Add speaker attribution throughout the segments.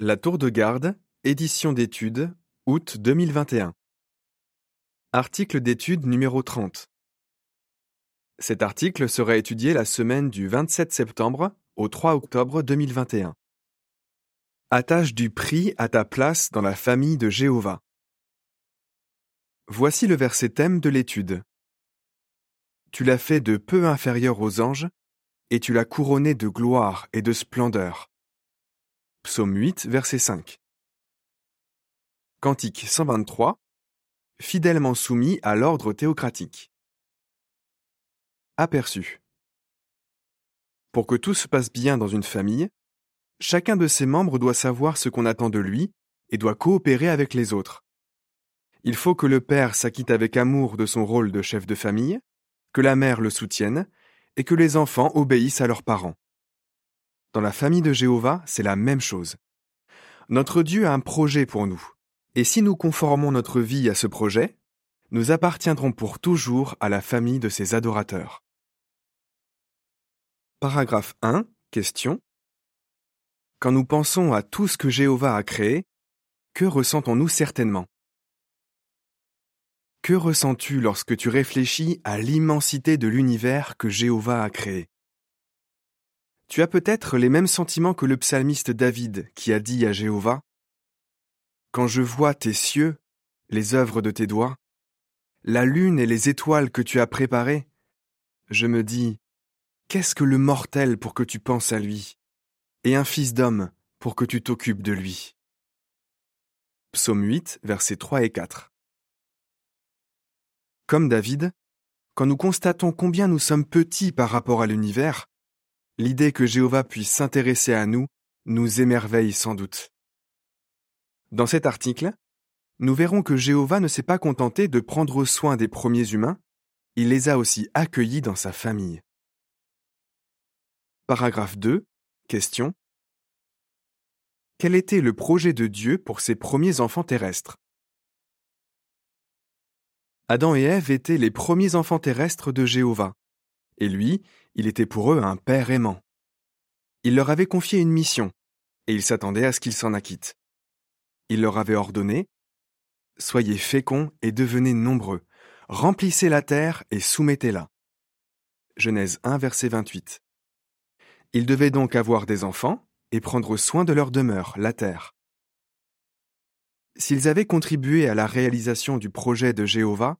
Speaker 1: La Tour de Garde, édition d'études, août 2021. Article d'étude numéro 30. Cet article sera étudié la semaine du 27 septembre au 3 octobre 2021. Attache du prix à ta place dans la famille de Jéhovah. Voici le verset thème de l'étude. Tu l'as fait de peu inférieur aux anges, et tu l'as couronné de gloire et de splendeur. Psaume 8, verset 5. Cantique 123. Fidèlement soumis à l'ordre théocratique. Aperçu. Pour que tout se passe bien dans une famille, chacun de ses membres doit savoir ce qu'on attend de lui et doit coopérer avec les autres. Il faut que le père s'acquitte avec amour de son rôle de chef de famille, que la mère le soutienne et que les enfants obéissent à leurs parents. Dans la famille de Jéhovah, c'est la même chose. Notre Dieu a un projet pour nous, et si nous conformons notre vie à ce projet, nous appartiendrons pour toujours à la famille de ses adorateurs. Paragraphe 1. Question. Quand nous pensons à tout ce que Jéhovah a créé, que ressentons-nous certainement? Que ressens-tu lorsque tu réfléchis à l'immensité de l'univers que Jéhovah a créé? Tu as peut-être les mêmes sentiments que le psalmiste David qui a dit à Jéhovah Quand je vois tes cieux, les œuvres de tes doigts, la lune et les étoiles que tu as préparées, je me dis Qu'est-ce que le mortel pour que tu penses à lui, et un fils d'homme pour que tu t'occupes de lui Psaume 8, versets 3 et 4. Comme David, quand nous constatons combien nous sommes petits par rapport à l'univers, L'idée que Jéhovah puisse s'intéresser à nous nous émerveille sans doute. Dans cet article, nous verrons que Jéhovah ne s'est pas contenté de prendre soin des premiers humains, il les a aussi accueillis dans sa famille. Paragraphe 2. Question. Quel était le projet de Dieu pour ses premiers enfants terrestres? Adam et Ève étaient les premiers enfants terrestres de Jéhovah, et lui, il était pour eux un père aimant. Il leur avait confié une mission, et il s'attendait à ce qu'ils s'en acquittent. Il leur avait ordonné Soyez féconds et devenez nombreux, remplissez la terre et soumettez-la. Genèse 1, verset 28. Ils devaient donc avoir des enfants et prendre soin de leur demeure, la terre. S'ils avaient contribué à la réalisation du projet de Jéhovah,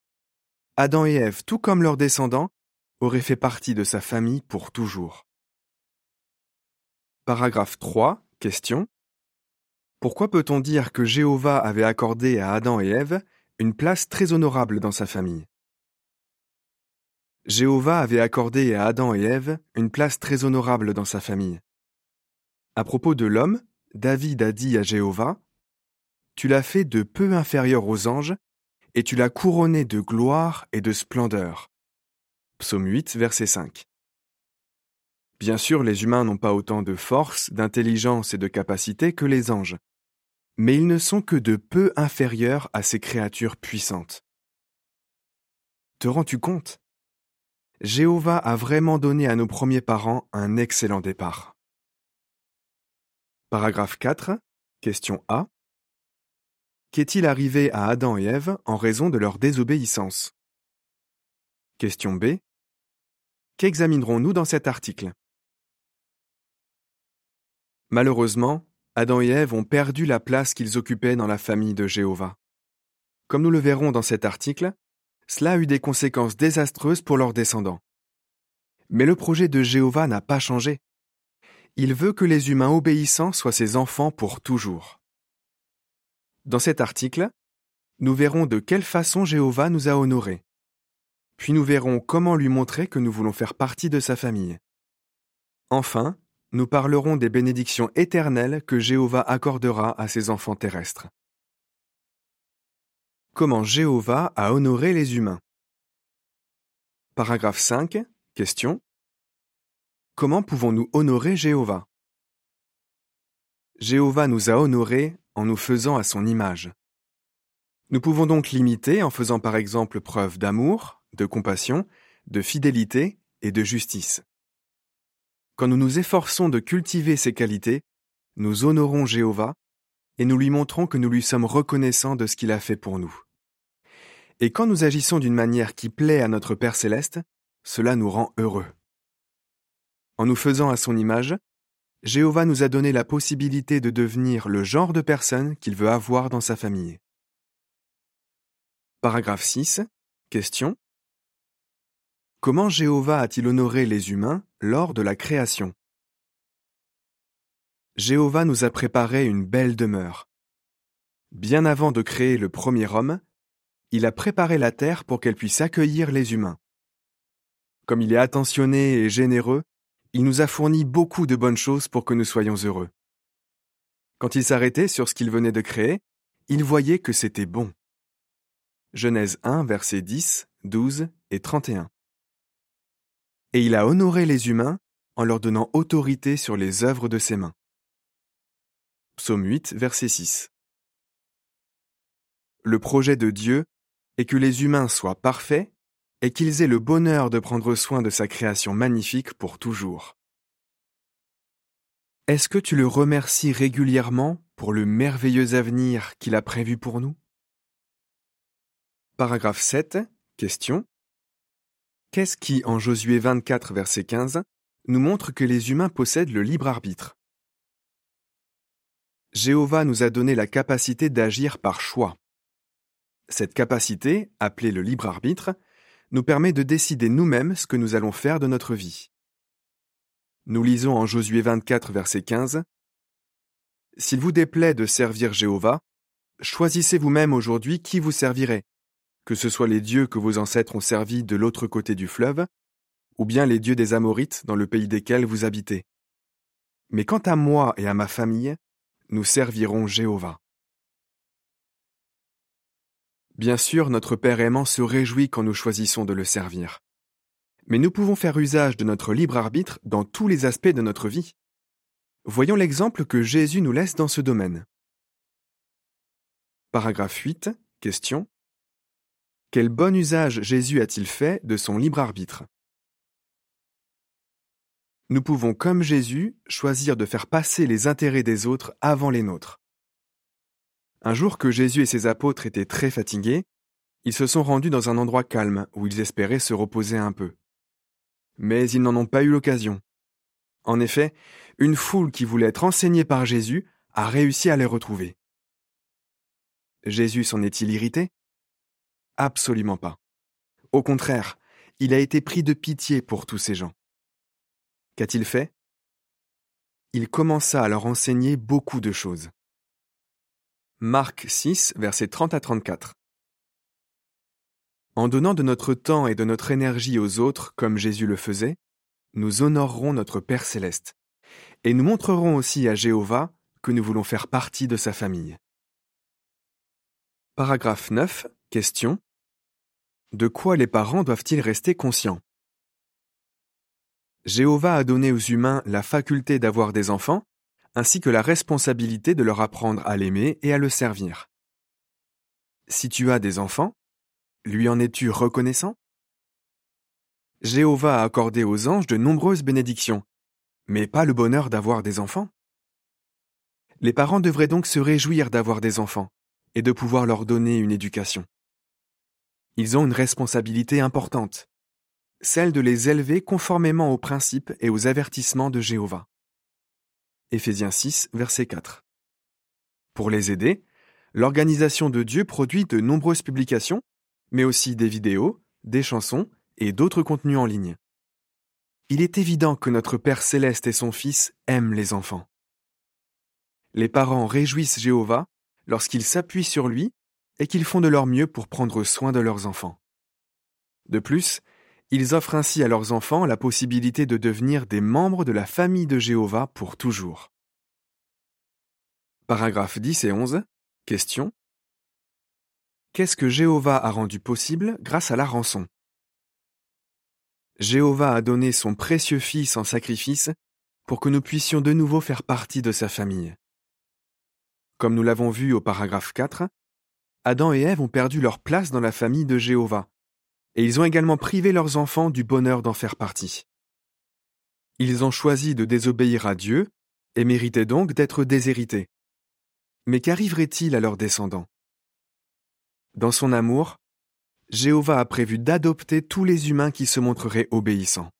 Speaker 1: Adam et Ève, tout comme leurs descendants, aurait fait partie de sa famille pour toujours. Paragraphe 3. Question. Pourquoi peut-on dire que Jéhovah avait accordé à Adam et Ève une place très honorable dans sa famille? Jéhovah avait accordé à Adam et Ève une place très honorable dans sa famille. À propos de l'homme, David a dit à Jéhovah Tu l'as fait de peu inférieur aux anges, et tu l'as couronné de gloire et de splendeur. Psaume 8, verset 5. Bien sûr, les humains n'ont pas autant de force, d'intelligence et de capacité que les anges, mais ils ne sont que de peu inférieurs à ces créatures puissantes. Te rends-tu compte? Jéhovah a vraiment donné à nos premiers parents un excellent départ. Paragraphe 4. Question A. Qu'est-il arrivé à Adam et Ève en raison de leur désobéissance? Question B. Qu'examinerons-nous dans cet article? Malheureusement, Adam et Ève ont perdu la place qu'ils occupaient dans la famille de Jéhovah. Comme nous le verrons dans cet article, cela a eu des conséquences désastreuses pour leurs descendants. Mais le projet de Jéhovah n'a pas changé. Il veut que les humains obéissants soient ses enfants pour toujours. Dans cet article, nous verrons de quelle façon Jéhovah nous a honorés. Puis nous verrons comment lui montrer que nous voulons faire partie de sa famille. Enfin, nous parlerons des bénédictions éternelles que Jéhovah accordera à ses enfants terrestres. Comment Jéhovah a honoré les humains Paragraphe 5. Question. Comment pouvons-nous honorer Jéhovah Jéhovah nous a honorés en nous faisant à son image. Nous pouvons donc l'imiter en faisant par exemple preuve d'amour, de compassion, de fidélité et de justice. Quand nous nous efforçons de cultiver ces qualités, nous honorons Jéhovah et nous lui montrons que nous lui sommes reconnaissants de ce qu'il a fait pour nous. Et quand nous agissons d'une manière qui plaît à notre Père céleste, cela nous rend heureux. En nous faisant à son image, Jéhovah nous a donné la possibilité de devenir le genre de personne qu'il veut avoir dans sa famille. Paragraphe 6. Question. Comment Jéhovah a-t-il honoré les humains lors de la création? Jéhovah nous a préparé une belle demeure. Bien avant de créer le premier homme, il a préparé la terre pour qu'elle puisse accueillir les humains. Comme il est attentionné et généreux, il nous a fourni beaucoup de bonnes choses pour que nous soyons heureux. Quand il s'arrêtait sur ce qu'il venait de créer, il voyait que c'était bon. Genèse 1, versets 10, 12 et 31. Et il a honoré les humains en leur donnant autorité sur les œuvres de ses mains. Psaume 8, verset 6. Le projet de Dieu est que les humains soient parfaits et qu'ils aient le bonheur de prendre soin de sa création magnifique pour toujours. Est-ce que tu le remercies régulièrement pour le merveilleux avenir qu'il a prévu pour nous? Paragraphe 7. Question. Qu'est-ce qui, en Josué 24, verset 15, nous montre que les humains possèdent le libre arbitre? Jéhovah nous a donné la capacité d'agir par choix. Cette capacité, appelée le libre arbitre, nous permet de décider nous-mêmes ce que nous allons faire de notre vie. Nous lisons en Josué 24, verset 15 S'il vous déplaît de servir Jéhovah, choisissez vous-même aujourd'hui qui vous servirait, que ce soit les dieux que vos ancêtres ont servis de l'autre côté du fleuve, ou bien les dieux des Amorites dans le pays desquels vous habitez. Mais quant à moi et à ma famille, nous servirons Jéhovah. Bien sûr, notre Père aimant se réjouit quand nous choisissons de le servir. Mais nous pouvons faire usage de notre libre arbitre dans tous les aspects de notre vie. Voyons l'exemple que Jésus nous laisse dans ce domaine. Paragraphe 8. Question. Quel bon usage Jésus a-t-il fait de son libre arbitre? Nous pouvons, comme Jésus, choisir de faire passer les intérêts des autres avant les nôtres. Un jour que Jésus et ses apôtres étaient très fatigués, ils se sont rendus dans un endroit calme où ils espéraient se reposer un peu. Mais ils n'en ont pas eu l'occasion. En effet, une foule qui voulait être enseignée par Jésus a réussi à les retrouver. Jésus s'en est-il irrité? Absolument pas. Au contraire, il a été pris de pitié pour tous ces gens. Qu'a-t-il fait? Il commença à leur enseigner beaucoup de choses. Marc 6, versets 30 à 34. En donnant de notre temps et de notre énergie aux autres comme Jésus le faisait, nous honorerons notre Père céleste, et nous montrerons aussi à Jéhovah que nous voulons faire partie de sa famille. Paragraphe 9. Question. De quoi les parents doivent-ils rester conscients? Jéhovah a donné aux humains la faculté d'avoir des enfants ainsi que la responsabilité de leur apprendre à l'aimer et à le servir. Si tu as des enfants, lui en es-tu reconnaissant? Jéhovah a accordé aux anges de nombreuses bénédictions, mais pas le bonheur d'avoir des enfants. Les parents devraient donc se réjouir d'avoir des enfants et de pouvoir leur donner une éducation. Ils ont une responsabilité importante, celle de les élever conformément aux principes et aux avertissements de Jéhovah. Éphésiens 6, verset 4. Pour les aider, l'organisation de Dieu produit de nombreuses publications, mais aussi des vidéos, des chansons et d'autres contenus en ligne. Il est évident que notre Père céleste et son Fils aiment les enfants. Les parents réjouissent Jéhovah lorsqu'ils s'appuient sur lui et qu'ils font de leur mieux pour prendre soin de leurs enfants. De plus, ils offrent ainsi à leurs enfants la possibilité de devenir des membres de la famille de Jéhovah pour toujours. Paragraphes 10 et 11. Question. Qu'est-ce que Jéhovah a rendu possible grâce à la rançon? Jéhovah a donné son précieux Fils en sacrifice pour que nous puissions de nouveau faire partie de sa famille. Comme nous l'avons vu au paragraphe 4, Adam et Ève ont perdu leur place dans la famille de Jéhovah et ils ont également privé leurs enfants du bonheur d'en faire partie. Ils ont choisi de désobéir à Dieu et méritaient donc d'être déshérités. Mais qu'arriverait-il à leurs descendants? Dans son amour, Jéhovah a prévu d'adopter tous les humains qui se montreraient obéissants.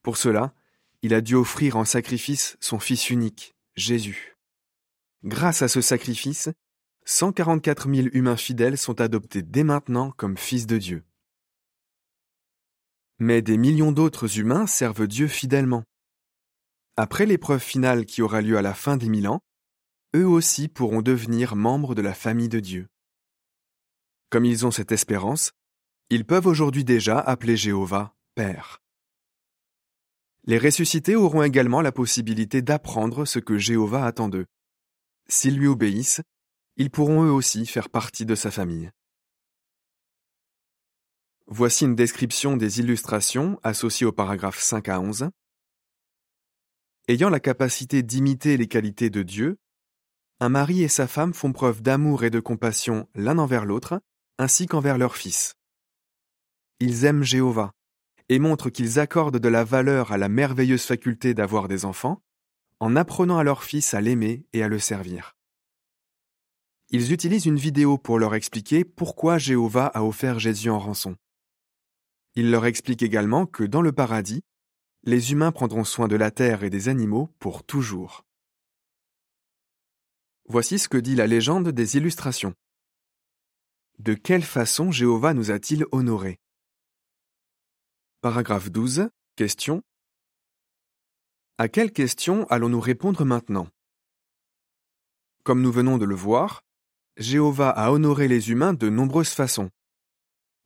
Speaker 1: Pour cela, il a dû offrir en sacrifice son Fils unique, Jésus. Grâce à ce sacrifice, 144 000 humains fidèles sont adoptés dès maintenant comme fils de Dieu. Mais des millions d'autres humains servent Dieu fidèlement. Après l'épreuve finale qui aura lieu à la fin des mille ans, eux aussi pourront devenir membres de la famille de Dieu. Comme ils ont cette espérance, ils peuvent aujourd'hui déjà appeler Jéhovah Père. Les ressuscités auront également la possibilité d'apprendre ce que Jéhovah attend d'eux. S'ils lui obéissent, ils pourront eux aussi faire partie de sa famille. Voici une description des illustrations associées au paragraphe 5 à 11. Ayant la capacité d'imiter les qualités de Dieu, un mari et sa femme font preuve d'amour et de compassion l'un envers l'autre, ainsi qu'envers leur fils. Ils aiment Jéhovah et montrent qu'ils accordent de la valeur à la merveilleuse faculté d'avoir des enfants, en apprenant à leur fils à l'aimer et à le servir. Ils utilisent une vidéo pour leur expliquer pourquoi Jéhovah a offert Jésus en rançon. Ils leur expliquent également que dans le paradis, les humains prendront soin de la terre et des animaux pour toujours. Voici ce que dit la légende des illustrations. De quelle façon Jéhovah nous a-t-il honorés? Paragraphe 12. Question. À quelle question allons-nous répondre maintenant? Comme nous venons de le voir, Jéhovah a honoré les humains de nombreuses façons.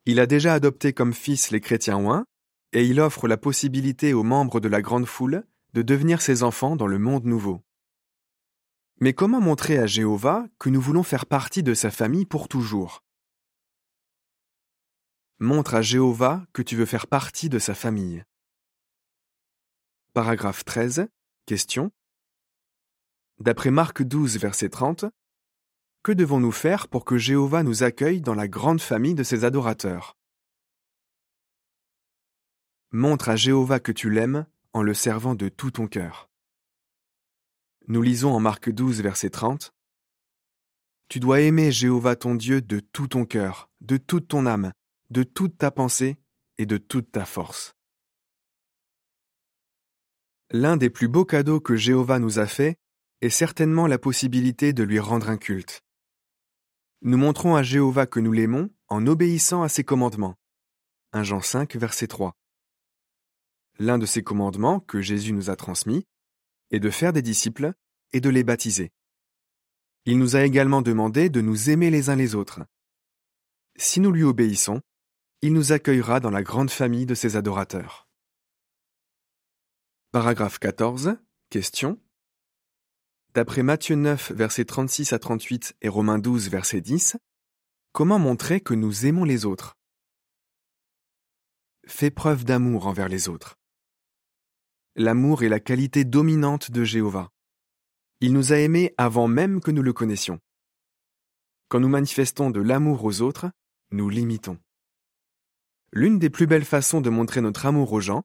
Speaker 1: Il a déjà adopté comme fils les chrétiens oints, et il offre la possibilité aux membres de la grande foule de devenir ses enfants dans le monde nouveau. Mais comment montrer à Jéhovah que nous voulons faire partie de sa famille pour toujours? Montre à Jéhovah que tu veux faire partie de sa famille. Paragraphe 13. Question. D'après Marc 12, verset 30, que devons-nous faire pour que Jéhovah nous accueille dans la grande famille de ses adorateurs? Montre à Jéhovah que tu l'aimes en le servant de tout ton cœur. Nous lisons en Marc 12, verset 30. Tu dois aimer Jéhovah ton Dieu de tout ton cœur, de toute ton âme, de toute ta pensée et de toute ta force. L'un des plus beaux cadeaux que Jéhovah nous a fait est certainement la possibilité de lui rendre un culte. Nous montrons à Jéhovah que nous l'aimons en obéissant à ses commandements. 1 Jean 5, verset 3. L'un de ces commandements que Jésus nous a transmis est de faire des disciples et de les baptiser. Il nous a également demandé de nous aimer les uns les autres. Si nous lui obéissons, il nous accueillera dans la grande famille de ses adorateurs. Paragraphe 14. Question. D'après Matthieu 9, versets 36 à 38 et Romains 12, verset 10, comment montrer que nous aimons les autres? Fais preuve d'amour envers les autres. L'amour est la qualité dominante de Jéhovah. Il nous a aimés avant même que nous le connaissions. Quand nous manifestons de l'amour aux autres, nous l'imitons. L'une des plus belles façons de montrer notre amour aux gens,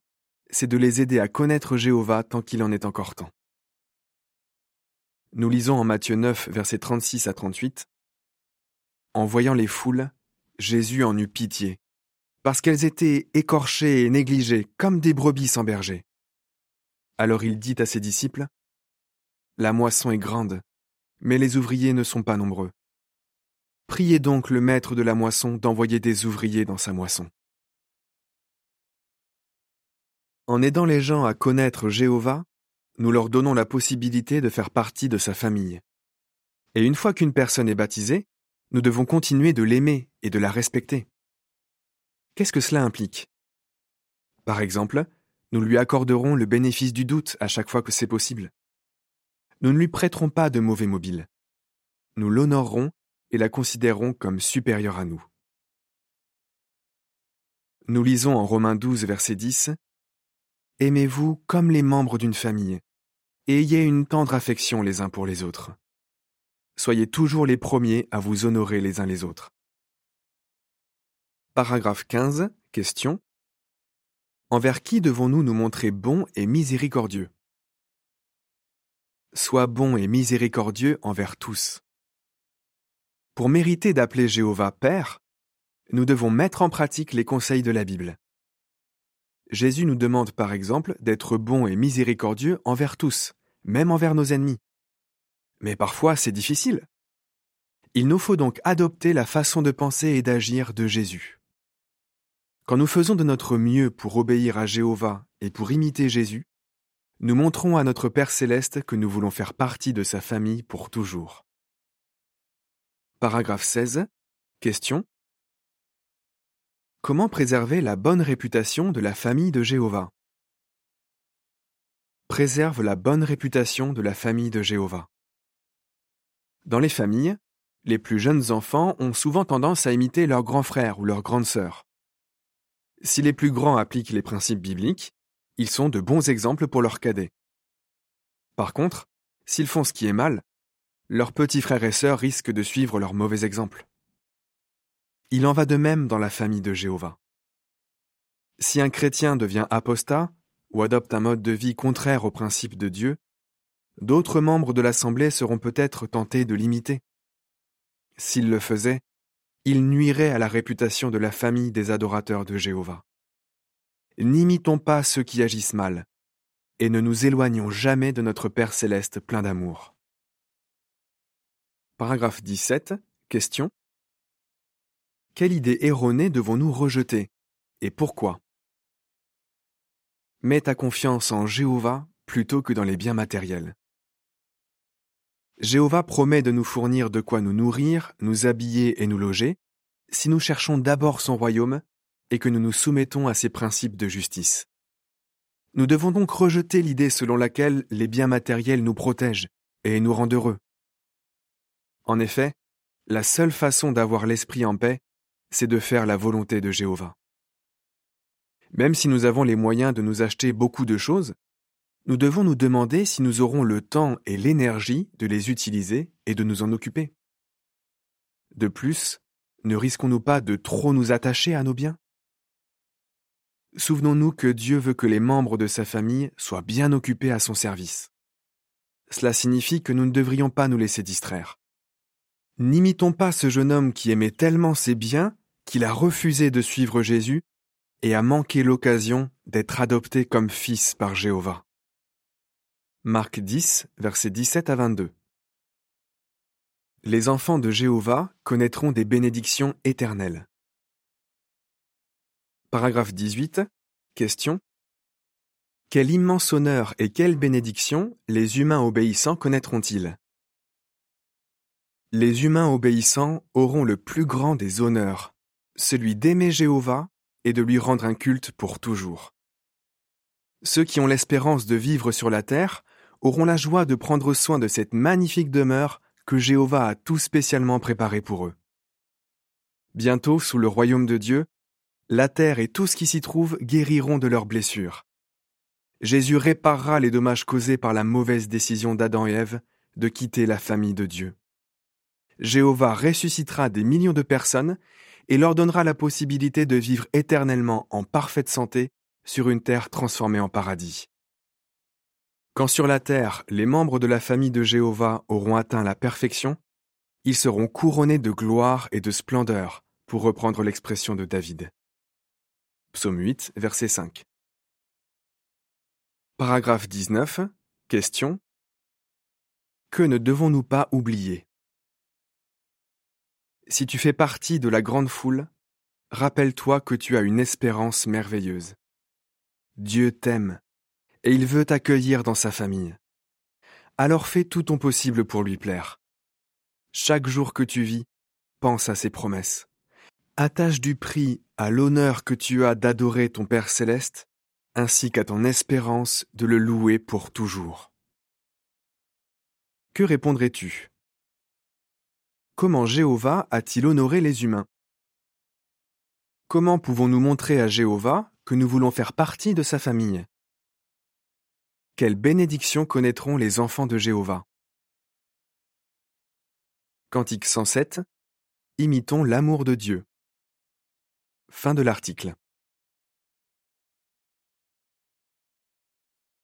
Speaker 1: c'est de les aider à connaître Jéhovah tant qu'il en est encore temps. Nous lisons en Matthieu 9, versets 36 à 38. En voyant les foules, Jésus en eut pitié, parce qu'elles étaient écorchées et négligées comme des brebis sans berger. Alors il dit à ses disciples, La moisson est grande, mais les ouvriers ne sont pas nombreux. Priez donc le maître de la moisson d'envoyer des ouvriers dans sa moisson. En aidant les gens à connaître Jéhovah, nous leur donnons la possibilité de faire partie de sa famille. Et une fois qu'une personne est baptisée, nous devons continuer de l'aimer et de la respecter. Qu'est-ce que cela implique? Par exemple, nous lui accorderons le bénéfice du doute à chaque fois que c'est possible. Nous ne lui prêterons pas de mauvais mobiles. Nous l'honorerons et la considérerons comme supérieure à nous. Nous lisons en Romains 12, verset 10 Aimez-vous comme les membres d'une famille, et ayez une tendre affection les uns pour les autres. Soyez toujours les premiers à vous honorer les uns les autres. Paragraphe 15. Question. Envers qui devons-nous nous montrer bons et miséricordieux? Sois bon et miséricordieux envers tous. Pour mériter d'appeler Jéhovah Père, nous devons mettre en pratique les conseils de la Bible. Jésus nous demande par exemple d'être bon et miséricordieux envers tous, même envers nos ennemis. Mais parfois c'est difficile. Il nous faut donc adopter la façon de penser et d'agir de Jésus. Quand nous faisons de notre mieux pour obéir à Jéhovah et pour imiter Jésus, nous montrons à notre Père céleste que nous voulons faire partie de sa famille pour toujours. Paragraphe 16. Question. Comment préserver la bonne réputation de la famille de Jéhovah? Préserve la bonne réputation de la famille de Jéhovah. Dans les familles, les plus jeunes enfants ont souvent tendance à imiter leur grand frère ou leur grande sœur. Si les plus grands appliquent les principes bibliques, ils sont de bons exemples pour leurs cadets. Par contre, s'ils font ce qui est mal, leurs petits frères et sœurs risquent de suivre leur mauvais exemple. Il en va de même dans la famille de Jéhovah. Si un chrétien devient apostat ou adopte un mode de vie contraire aux principes de Dieu, d'autres membres de l'Assemblée seront peut-être tentés de l'imiter. S'il le faisait, il nuirait à la réputation de la famille des adorateurs de Jéhovah. N'imitons pas ceux qui agissent mal, et ne nous éloignons jamais de notre Père céleste plein d'amour. Paragraphe 17. Question. Quelle idée erronée devons-nous rejeter, et pourquoi? Mets ta confiance en Jéhovah plutôt que dans les biens matériels. Jéhovah promet de nous fournir de quoi nous nourrir, nous habiller et nous loger, si nous cherchons d'abord son royaume et que nous nous soumettons à ses principes de justice. Nous devons donc rejeter l'idée selon laquelle les biens matériels nous protègent et nous rendent heureux. En effet, la seule façon d'avoir l'esprit en paix, c'est de faire la volonté de Jéhovah. Même si nous avons les moyens de nous acheter beaucoup de choses, nous devons nous demander si nous aurons le temps et l'énergie de les utiliser et de nous en occuper. De plus, ne risquons-nous pas de trop nous attacher à nos biens? Souvenons-nous que Dieu veut que les membres de sa famille soient bien occupés à son service. Cela signifie que nous ne devrions pas nous laisser distraire. N'imitons pas ce jeune homme qui aimait tellement ses biens qu'il a refusé de suivre Jésus et a manqué l'occasion d'être adopté comme fils par Jéhovah. Marc 10, versets 17 à 22. Les enfants de Jéhovah connaîtront des bénédictions éternelles. Paragraphe 18. Question. Quel immense honneur et quelle bénédiction les humains obéissants connaîtront-ils? Les humains obéissants auront le plus grand des honneurs, celui d'aimer Jéhovah et de lui rendre un culte pour toujours. Ceux qui ont l'espérance de vivre sur la terre auront la joie de prendre soin de cette magnifique demeure que Jéhovah a tout spécialement préparée pour eux. Bientôt, sous le royaume de Dieu, la terre et tout ce qui s'y trouve guériront de leurs blessures. Jésus réparera les dommages causés par la mauvaise décision d'Adam et Ève de quitter la famille de Dieu. Jéhovah ressuscitera des millions de personnes et leur donnera la possibilité de vivre éternellement en parfaite santé sur une terre transformée en paradis. Quand sur la terre les membres de la famille de Jéhovah auront atteint la perfection, ils seront couronnés de gloire et de splendeur, pour reprendre l'expression de David. Psaume 8, verset 5. Paragraphe 19. Question. Que ne devons-nous pas oublier? Si tu fais partie de la grande foule, rappelle-toi que tu as une espérance merveilleuse. Dieu t'aime et il veut t'accueillir dans sa famille. Alors fais tout ton possible pour lui plaire. Chaque jour que tu vis, pense à ses promesses. Attache du prix à l'honneur que tu as d'adorer ton Père céleste, ainsi qu'à ton espérance de le louer pour toujours. Que répondrais-tu? Comment Jéhovah a-t-il honoré les humains? Comment pouvons-nous montrer à Jéhovah que nous voulons faire partie de sa famille? Quelle bénédiction connaîtront les enfants de Jéhovah? Cantique 107 Imitons l'amour de Dieu. Fin de l'article.